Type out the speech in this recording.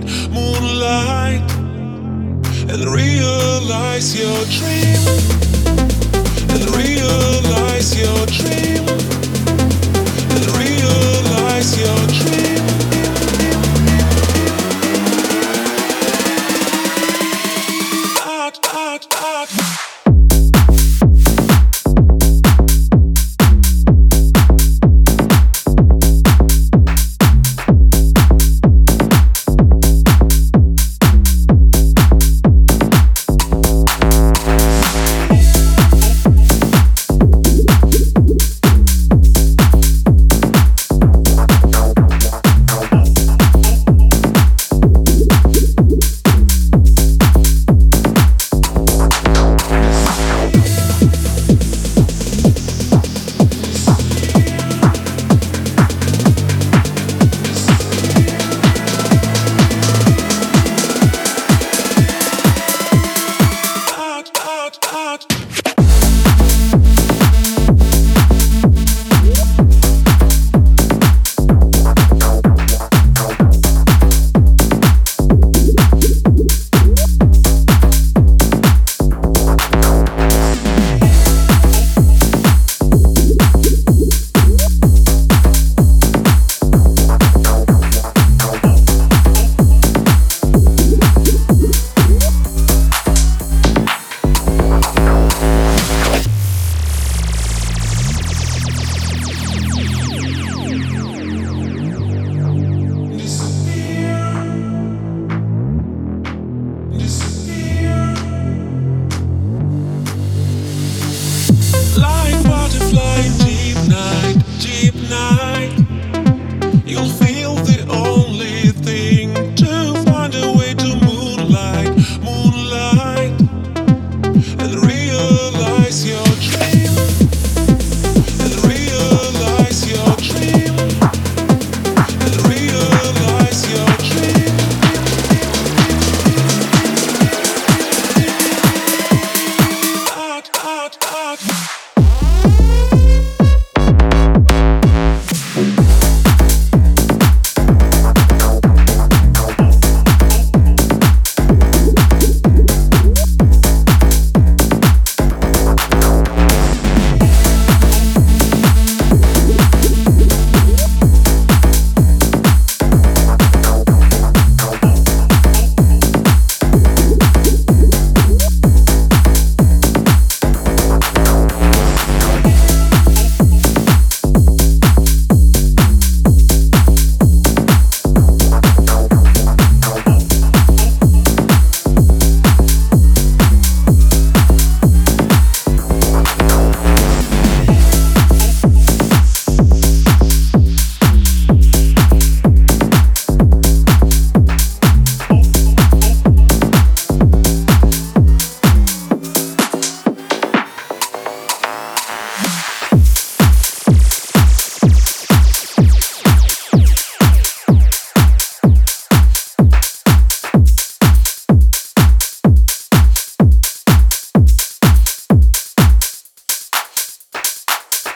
moonlight, moonlight, and realize your dream, and realize